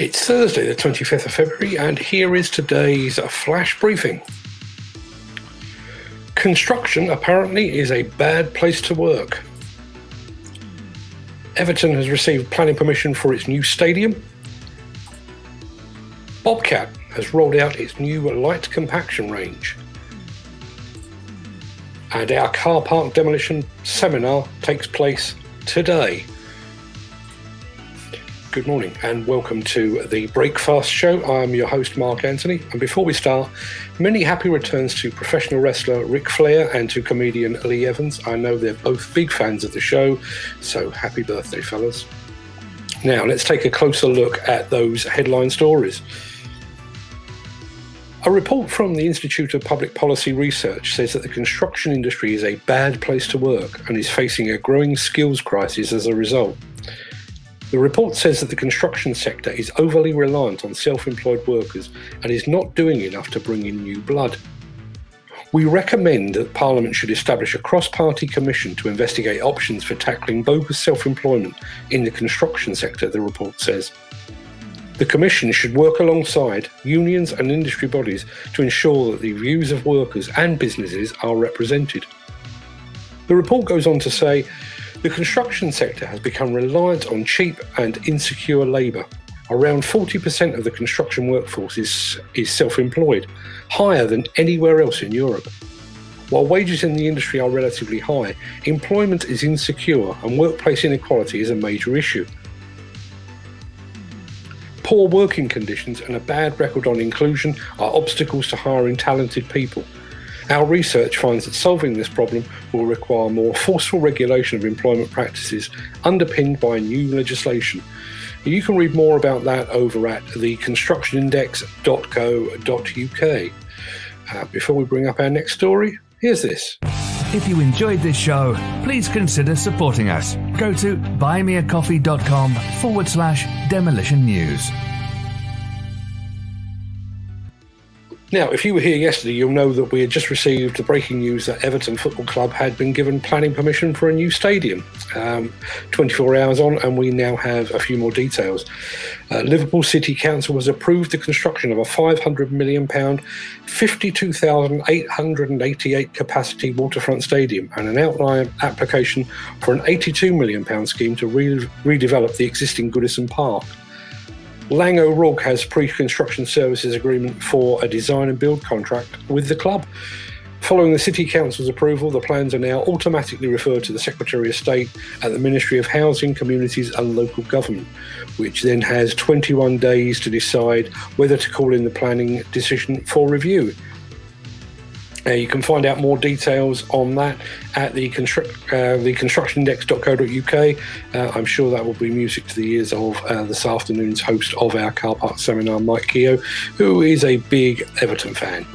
It's Thursday, the 25th of February, and here is today's flash briefing. Construction apparently is a bad place to work. Everton has received planning permission for its new stadium. Bobcat has rolled out its new light compaction range. And our car park demolition seminar takes place today. Good morning and welcome to the Breakfast Show. I'm your host, Mark Anthony. And before we start, many happy returns to professional wrestler Ric Flair and to comedian Lee Evans. I know they're both big fans of the show, so happy birthday, fellas. Now, let's take a closer look at those headline stories. A report from the Institute of Public Policy Research says that the construction industry is a bad place to work and is facing a growing skills crisis as a result. The report says that the construction sector is overly reliant on self employed workers and is not doing enough to bring in new blood. We recommend that Parliament should establish a cross party commission to investigate options for tackling bogus self employment in the construction sector, the report says. The Commission should work alongside unions and industry bodies to ensure that the views of workers and businesses are represented. The report goes on to say the construction sector has become reliant on cheap and insecure labour. Around 40% of the construction workforce is, is self employed, higher than anywhere else in Europe. While wages in the industry are relatively high, employment is insecure and workplace inequality is a major issue. Poor working conditions and a bad record on inclusion are obstacles to hiring talented people. Our research finds that solving this problem will require more forceful regulation of employment practices underpinned by new legislation. You can read more about that over at theconstructionindex.co.uk. Uh, before we bring up our next story, here's this. If you enjoyed this show, please consider supporting us. Go to buymeacoffee.com forward slash demolition news. Now, if you were here yesterday, you'll know that we had just received the breaking news that Everton Football Club had been given planning permission for a new stadium. Um, 24 hours on, and we now have a few more details. Uh, Liverpool City Council has approved the construction of a £500 million, 52,888 capacity waterfront stadium and an outline application for an £82 million scheme to re- redevelop the existing Goodison Park. Laing O'Rourke has pre-construction services agreement for a design and build contract with the club. Following the City Council's approval, the plans are now automatically referred to the Secretary of State at the Ministry of Housing, Communities and Local Government, which then has 21 days to decide whether to call in the planning decision for review. Uh, you can find out more details on that at the, constru- uh, the constructionindex.co.uk. Uh, I'm sure that will be music to the ears of uh, this afternoon's host of our car park seminar, Mike Keogh, who is a big Everton fan.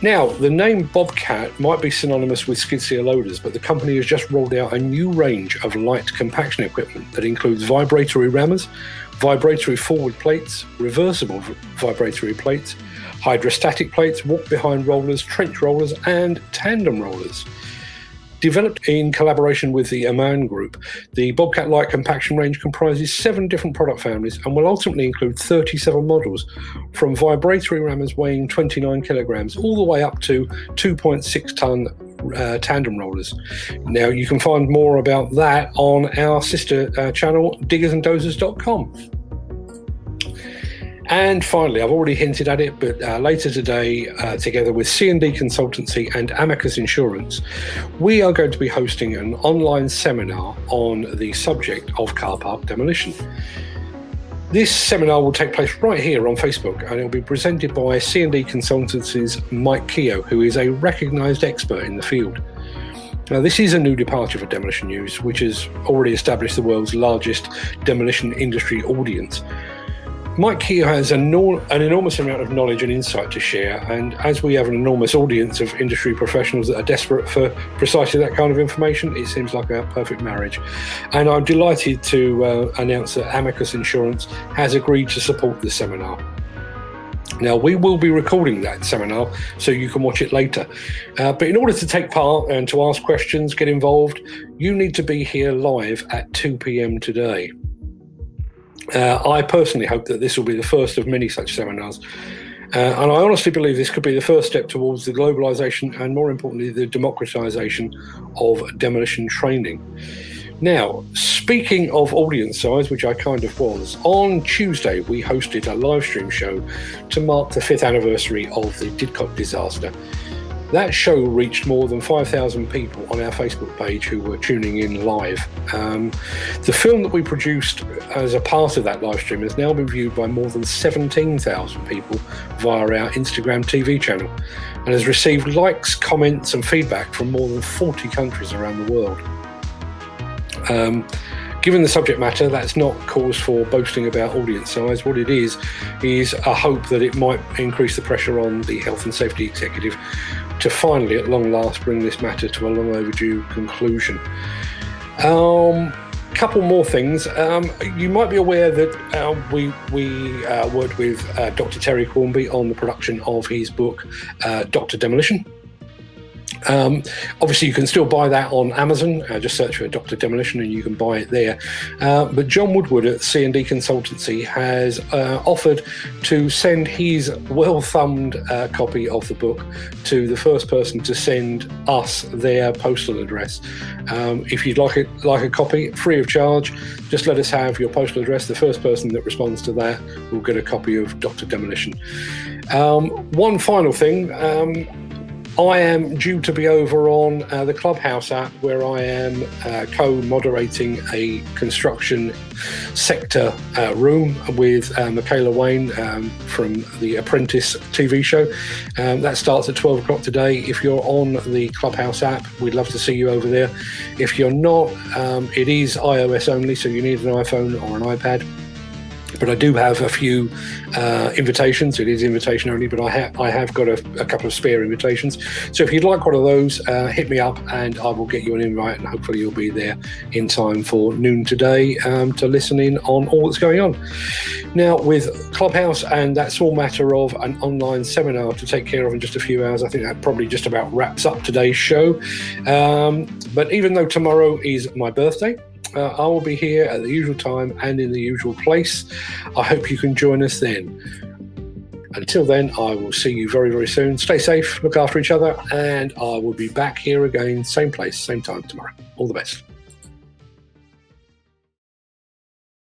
Now, the name Bobcat might be synonymous with skid steer loaders, but the company has just rolled out a new range of light compaction equipment that includes vibratory rammers, vibratory forward plates, reversible vibratory plates, hydrostatic plates, walk behind rollers, trench rollers, and tandem rollers. Developed in collaboration with the Ammann Group, the Bobcat Light Compaction range comprises seven different product families and will ultimately include 37 models, from vibratory rammers weighing 29 kilograms all the way up to 2.6 ton uh, tandem rollers. Now, you can find more about that on our sister uh, channel, diggersanddozers.com. And finally, I've already hinted at it, but uh, later today, uh, together with C&D Consultancy and Amicus Insurance, we are going to be hosting an online seminar on the subject of car park demolition. This seminar will take place right here on Facebook, and it will be presented by C&D Consultancy's Mike Keogh, who is a recognised expert in the field. Now, this is a new departure for Demolition News, which has already established the world's largest demolition industry audience. Mike Keogh has an, an enormous amount of knowledge and insight to share, and as we have an enormous audience of industry professionals that are desperate for precisely that kind of information, it seems like a perfect marriage. And I'm delighted to uh, announce that Amicus Insurance has agreed to support this seminar. Now, we will be recording that seminar so you can watch it later. Uh, but in order to take part and to ask questions, get involved, you need to be here live at 2 p.m. today. Uh, I personally hope that this will be the first of many such seminars. Uh, and I honestly believe this could be the first step towards the globalization and, more importantly, the democratization of demolition training. Now, speaking of audience size, which I kind of was, on Tuesday we hosted a live stream show to mark the fifth anniversary of the Didcot disaster. That show reached more than 5,000 people on our Facebook page who were tuning in live. Um, the film that we produced as a part of that live stream has now been viewed by more than 17,000 people via our Instagram TV channel and has received likes, comments, and feedback from more than 40 countries around the world. Um, given the subject matter, that's not cause for boasting about audience size. What it is, is a hope that it might increase the pressure on the health and safety executive to finally, at long last, bring this matter to a long overdue conclusion. Um, couple more things. Um, you might be aware that uh, we we uh, worked with uh, Dr. Terry Quarmby on the production of his book, uh, Doctor Demolition. Um, obviously, you can still buy that on Amazon. Uh, just search for Doctor Demolition, and you can buy it there. Uh, but John Woodward at C and D Consultancy has uh, offered to send his well-thumbed uh, copy of the book to the first person to send us their postal address. Um, if you'd like it, like a copy, free of charge, just let us have your postal address. The first person that responds to that will get a copy of Doctor Demolition. Um, one final thing. I am due to be over on uh, the Clubhouse app where I am uh, co moderating a construction sector uh, room with uh, Michaela Wain um, from the Apprentice TV show. Um, that starts at 12 o'clock today. If you're on the Clubhouse app, we'd love to see you over there. If you're not, um, it is iOS only, so you need an iPhone or an iPad but I do have a few uh, invitations. It is invitation only, but I have I have got a, a, couple of spare invitations. So if you'd like one of those, uh, hit me up and I will get you an invite, and hopefully you'll be there in time for noon today um, to listen in on all that's going on. Now with Clubhouse, and that's all matter of an online seminar to take care of in just a few hours. I think that probably just about wraps up today's show. Um, but even though tomorrow is my birthday. Uh, I will be here at the usual time and in the usual place. I hope you can join us then. Until then, I will see you very, very soon. Stay safe, look after each other, and I will be back here again, same place, same time tomorrow. All the best.